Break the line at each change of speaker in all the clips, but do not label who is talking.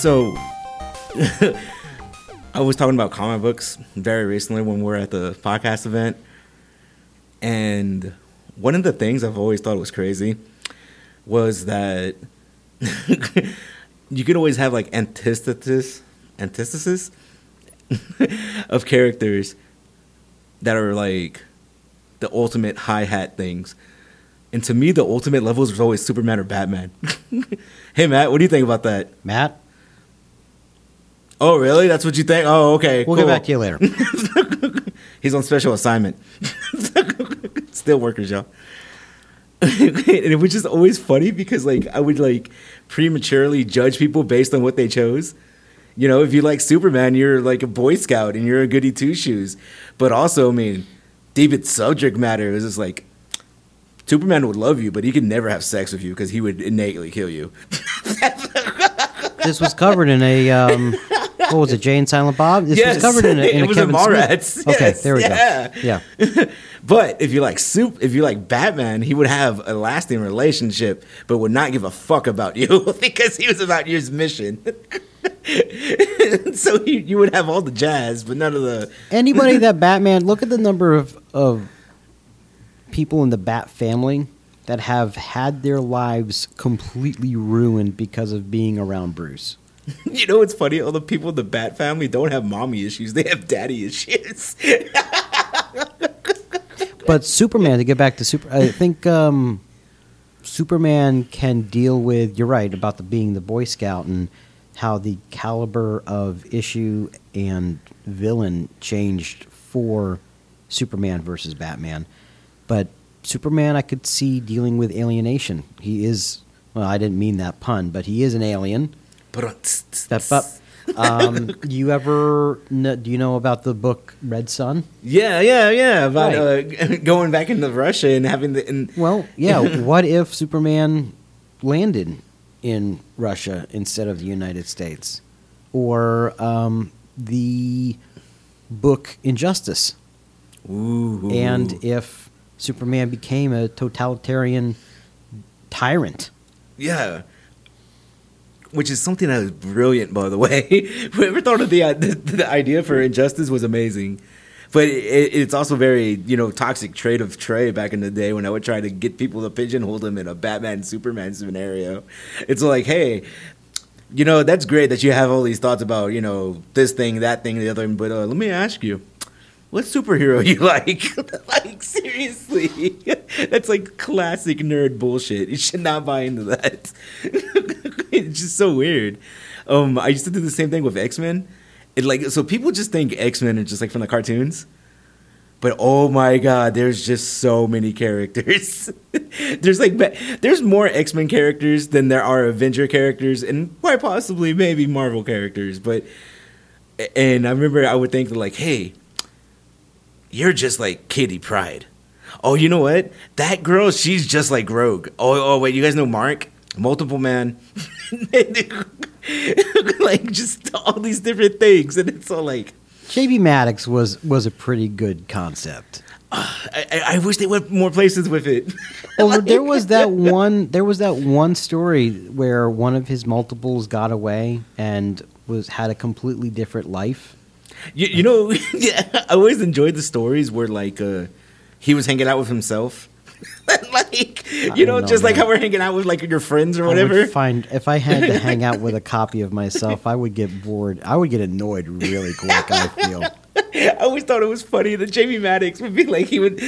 So, I was talking about comic books very recently when we were at the podcast event, and one of the things I've always thought was crazy was that you could always have like antithesis, antithesis of characters that are like the ultimate hi hat things. And to me, the ultimate levels was always Superman or Batman. hey, Matt, what do you think about that?
Matt,
Oh, really? That's what you think? Oh, okay.
we'll
cool.
get back to you later.
He's on special assignment. Still workers, y'all. and it was just always funny because like I would like prematurely judge people based on what they chose. You know, if you like Superman, you're like a Boy Scout and you're a goody two shoes. But also, I mean, its subject matter is just like Superman would love you, but he could never have sex with you because he would innately kill you.
this was covered in a um, what was it, Jay and Silent Bob? This
Yes,
was covered in a, in
it
a
was in
Kevin
Mallrats.
Smith. Okay, there we
yeah.
go. Yeah,
But if you like soup, if you like Batman, he would have a lasting relationship, but would not give a fuck about you because he was about your mission. so you, you would have all the jazz, but none of the.
anybody that Batman look at the number of of people in the Bat family that have had their lives completely ruined because of being around Bruce.
You know what's funny? All the people in the Bat family don't have mommy issues; they have daddy issues.
But Superman, to get back to Super, I think um, Superman can deal with. You're right about the being the Boy Scout and how the caliber of issue and villain changed for Superman versus Batman. But Superman, I could see dealing with alienation. He is. Well, I didn't mean that pun, but he is an alien. Step up. Um, you ever kn- do you know about the book Red Sun?
Yeah, yeah, yeah. About
Right.
uh, going back into Russia and having the. And,
Well, yeah. what if Superman landed in Russia instead of the United States, or um, the book Injustice,
Ooh.
and if Superman became a totalitarian tyrant?
Yeah. Which is something that is brilliant, by the way. Whoever thought of the, uh, the the idea for injustice was amazing, but it, it's also very you know toxic trait of Trey back in the day when I would try to get people to pigeonhole him in a Batman Superman scenario. It's like, hey, you know that's great that you have all these thoughts about you know this thing, that thing, the other, but uh, let me ask you, what superhero you like? like seriously, that's like classic nerd bullshit. You should not buy into that. it's just so weird. Um, I used to do the same thing with X Men. It like so people just think X Men are just like from the cartoons. But oh my god, there's just so many characters. there's like there's more X Men characters than there are Avenger characters, and quite possibly maybe Marvel characters. But and I remember I would think like, hey, you're just like Kitty Pryde. Oh, you know what? That girl, she's just like Rogue. Oh, oh wait, you guys know Mark? Multiple man. like just all these different things, and it's all like.
Jamie Madrox was was a pretty good concept.
I, I- I wish they went more places with it.
Oh, well, there was that one. There was that one story where one of his multiples got away and was had a completely different life.
You, you know, yeah, I always enjoyed the stories where like uh, he was hanging out with himself. like you know,
know,
just like how we're hanging out with like your friends or whatever.
find if I had to hang out with a copy of myself, I would get bored. I would get annoyed really quick. I feel.
I always thought it was funny that Jamie Madrox would be like he would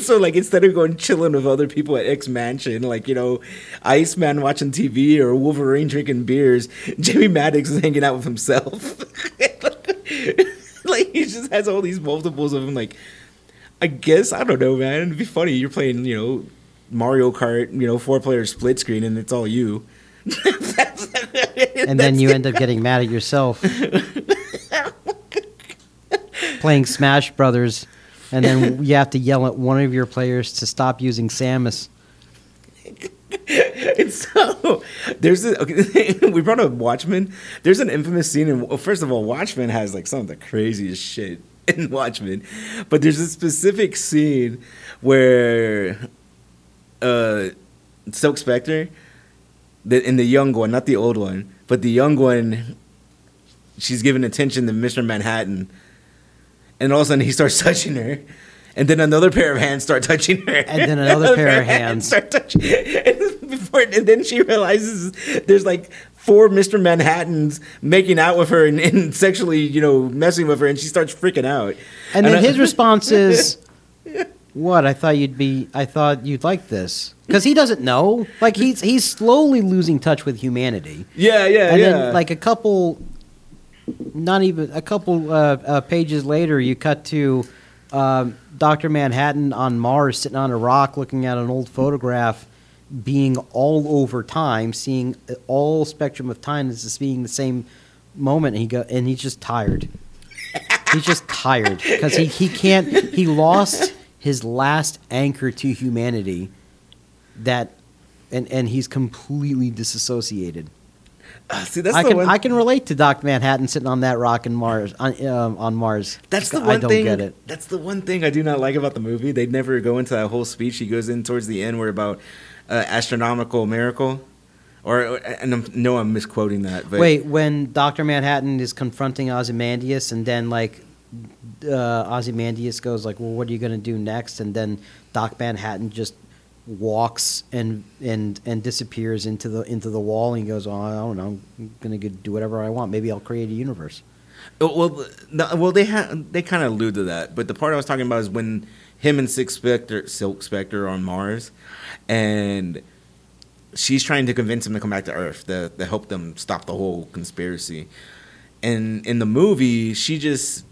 so like instead of going chilling with other people at X Mansion, like you know, Iceman watching TV or Wolverine drinking beers, Jamie Madrox is hanging out with himself. Like he just has all these multiples of him. Like I guess I don't know, man. It'd be funny. You're playing, you know, Mario Kart, you know, four player split screen, and it's all you.
And then you end up getting mad at yourself playing Smash Brothers, and then you have to yell at one of your players to stop using Samus.
And so there's a, okay, we brought up Watchmen. There's an infamous scene in well, first of all, Watchmen has like some of the craziest shit in Watchmen, but there's a specific scene where uh, Silk Spectre, the, in the young one, not the old one, but the young one, she's giving attention to Mr. Manhattan, and all of a sudden he starts touching her. And then another pair of hands start touching her.
And then another pair of hands.
start touching. And, before, and then she realizes there's like four Mr. Manhattans making out with her and, and sexually, you know, messing with her, and she starts freaking out.
And then
I-
his response is, "What? I thought you'd be. I thought you'd like this." Because he doesn't know. Like he's he's slowly losing touch with humanity.
Yeah, yeah,
and
yeah.
then like a couple, not even a couple uh, uh, pages later, you cut to um, Doctor Manhattan on Mars, sitting on a rock, looking at an old photograph, being all over time, seeing uh, all spectrum of time as just being the same moment. And he go and he's just tired. he's just tired because he, he can't. He lost his last anchor to humanity. That. And, and he's completely disassociated.
See, that's
I
the
can
one.
I can relate to Doc Manhattan sitting on that rock in Mars on um, on Mars.
That's the one I
don't
thing.
get it.
That's the one thing I do not like about the movie. They never go into that whole speech he goes in towards the end, where about uh, astronomical miracle, or and I'm, no, I'm misquoting that. But
Wait, when Doctor Manhattan is confronting Ozymandias, and then like uh, Ozymandias goes like, "Well, what are you going to do next?" And then Doc Manhattan just walks and and and disappears into the into the wall, and he goes, "Oh, I don't know. I'm to do whatever I want. Maybe I'll create a universe."
Well, well, they ha- they kind of allude to that. But the part I was talking about is when him and Silk Spectre, Silk Spectre are on Mars, and she's trying to convince him to come back to Earth to, to help them stop the whole conspiracy. And in the movie, she just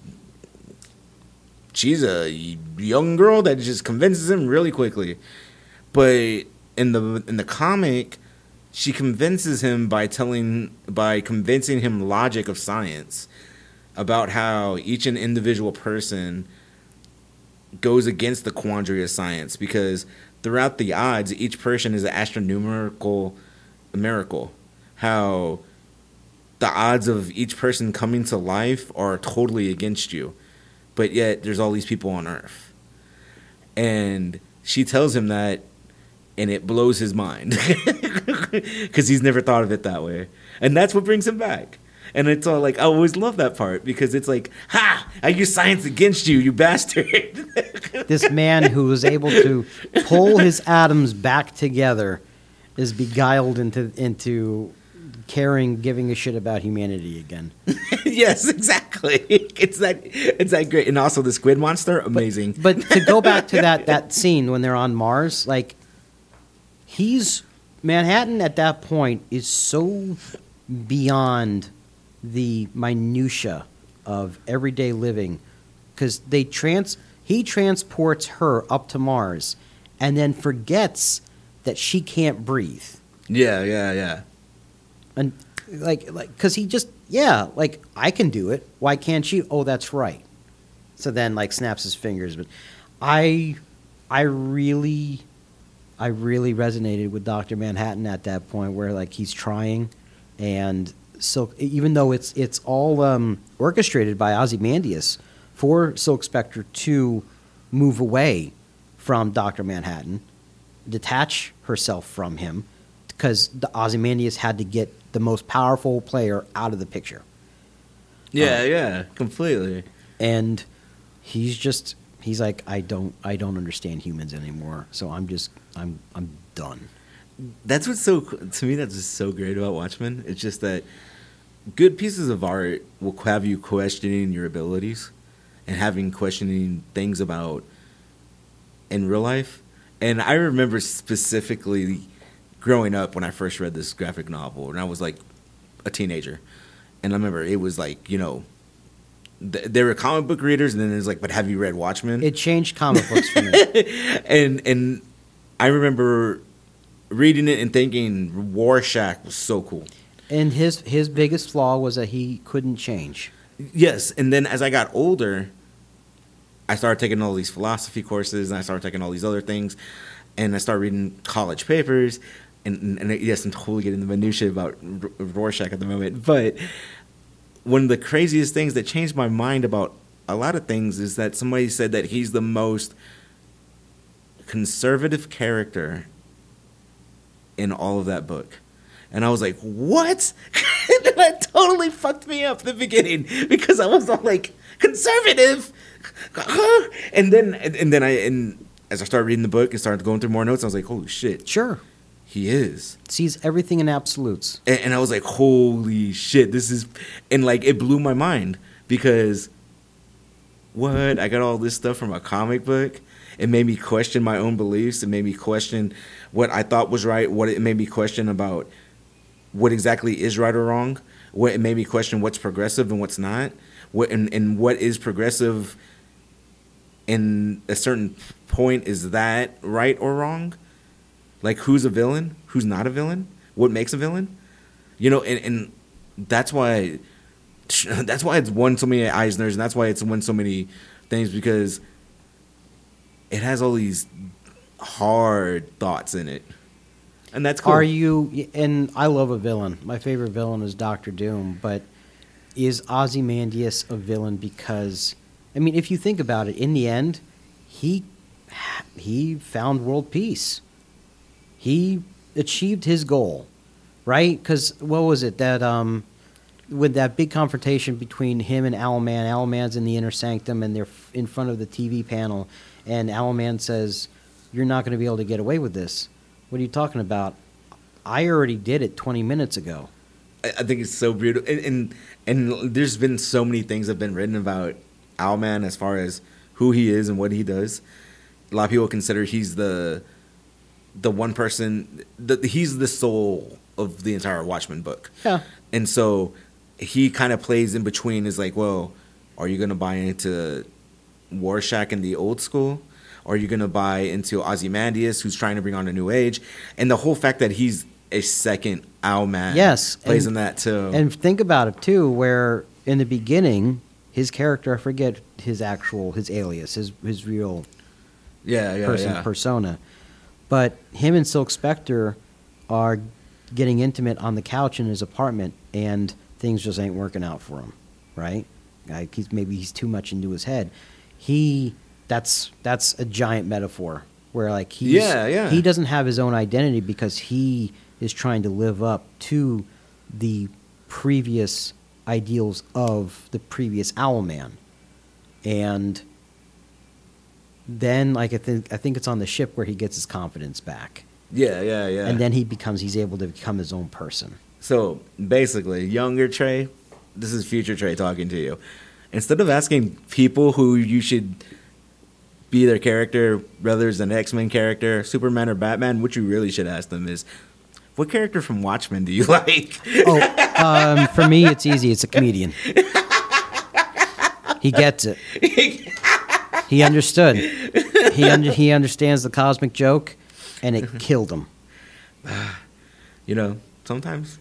she's a young girl that just convinces him really quickly. But in the in the comic, she convinces him by telling by convincing him logic of science about how each and individual person goes against the quandary of science because throughout the odds each person is an astronomical miracle. How the odds of each person coming to life are totally against you but yet there's all these people on earth. And she tells him that and it blows his mind. Because he's never thought of it that way. And that's what brings him back. And it's all like i always love that part because it's like ha! I use science against you you bastard.
This man who was able to pull his atoms back together is beguiled into into caring, giving a shit about humanity again.
yes exactly. It's that it's that great. And also the squid monster amazing.
But to go back to that that scene when they're on Mars, like he's Manhattan at that point is so beyond the minutia of everyday living because they trans he transports her up to Mars and then forgets that she can't breathe.
Yeah yeah yeah.
And like like because he just yeah like I can do it. Why can't you? Oh that's right. So then like snaps his fingers but I I really I really resonated with Doctor Manhattan at that point where like he's trying and Silk even though it's it's all um, orchestrated by Ozymandias for Silk Spectre to move away from Doctor Manhattan detach herself from him because the Ozymandias had to get the most powerful player out of the picture.
yeah yeah completely
And he's just he's like I don't I don't understand humans anymore. So I'm just I'm I'm done.
that's what's so to me that's just so great about Watchmen. It's just that good pieces of art will have you questioning your abilities and having questioning things about in real life. And I remember specifically growing up when I first read this graphic novel, and I was like a teenager, and I remember it was like you know. Th- They were comic book readers, and then it's like, but have you read Watchmen?
It changed comic books for me.
and and I remember reading it and thinking Rorschach was so cool.
And his his biggest flaw was that he couldn't change.
Yes, and then as I got older, I started taking all these philosophy courses, and I started taking all these other things, and I started reading college papers. And, and yes, I'm totally getting the minutia about Rorschach at the moment, but one of the craziest things that changed my mind about a lot of things is that somebody said that he's the most conservative character in all of that book. And I was like, what? that totally fucked me up the beginning because I was all like conservative, and then and then I and as I started reading the book and started going through more notes, I was like, holy shit,
Sure.
He is.
Sees everything in absolutes.
and, and I was like, "Holy shit, this is," and like it blew my mind because what I got all this stuff from a comic book. It made me question my own beliefs. It made me question what I thought was right. What it made me question about what exactly is right or wrong. What it made me question what's progressive and what's not. What and, and what is progressive in a certain point is that right or wrong? Like who's a villain? Who's not a villain? What makes a villain? You know, and, and that's why that's why it's won so many Eisners, and that's why it's won so many things because it has all these hard thoughts in it, and that's cool.
Are you? And I love a villain. My favorite villain is Doctor Doom. But is Ozymandias a villain because? I mean, if you think about it, in the end, he he found world peace. He achieved his goal, right? Because what was it that um, with that big confrontation between him and Owlman? Owlman's in the inner sanctum, and they're in front of the TV panel, and Owlman says, "You're not going to be able to get away with this." What are you talking about? I already did it 20 minutes ago.
I, think it's so beautiful, and, and and there's been so many things have been written about Owlman as far as who he is and what he does. A lot of people consider he's the the one person the, he's the soul of the entire Watchmen book.
Yeah.
And so he kind of plays in between is like, well, are you going to buy into Rorschach in the old school? Or are you going to buy into Ozymandias, who's trying to bring on a new age? And the whole fact that he's a second Owlman
Yes,
plays
and-
in that too.
And think about it too, where in the beginning, his character, I forget his actual, his alias, his his real
yeah, yeah,
person
yeah.
persona, but him and Silk Spectre are getting intimate on the couch in his apartment, and things just ain't working out for him, right? Like he's maybe he's too much into his head. He that's that's a giant metaphor where like he's
Yeah, yeah.
he doesn't have his own identity because he is trying to live up to the previous ideals of the previous Owlman. And then like I think I think it's on the ship where he gets his confidence back.
yeah, yeah, yeah.
And then he becomes he's able to become his own person.
So basically, younger Trey, this is future Trey talking to you. Instead of asking people who you should be their character, whether it's an X Men character, Superman, or Batman, what you really should ask them is, what character from Watchmen do you like?
Oh, um, for me it's easy. It's a comedian. He gets it. He understood. He under, he understands the cosmic joke, and it killed him.
you know, sometimes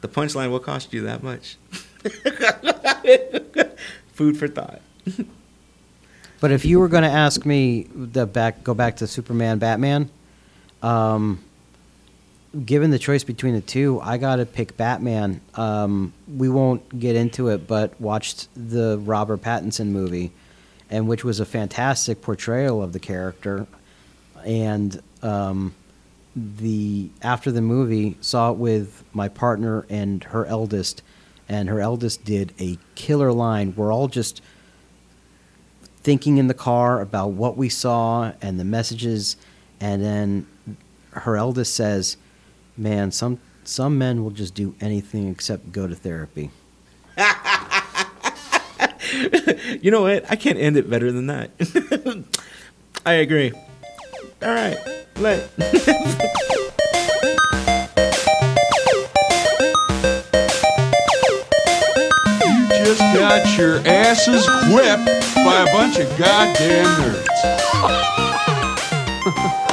the punchline will cost you that much. Food for thought.
But if you were going to ask me the back, go back to Superman, Batman. Um, given the choice between the two, I got to pick Batman. Um, we won't get into it, but watched the Robert Pattinson movie, and which was a fantastic portrayal of the character. And um, the after the movie, saw it with my partner and her eldest, and her eldest did a killer line. We're all just thinking in the car about what we saw and the messages, and then her eldest says, "Man, some some men will just do anything except go to therapy."
You know what? I can't end it better than that. I agree. All right. Let.
You just got your asses whipped by a bunch of goddamn nerds.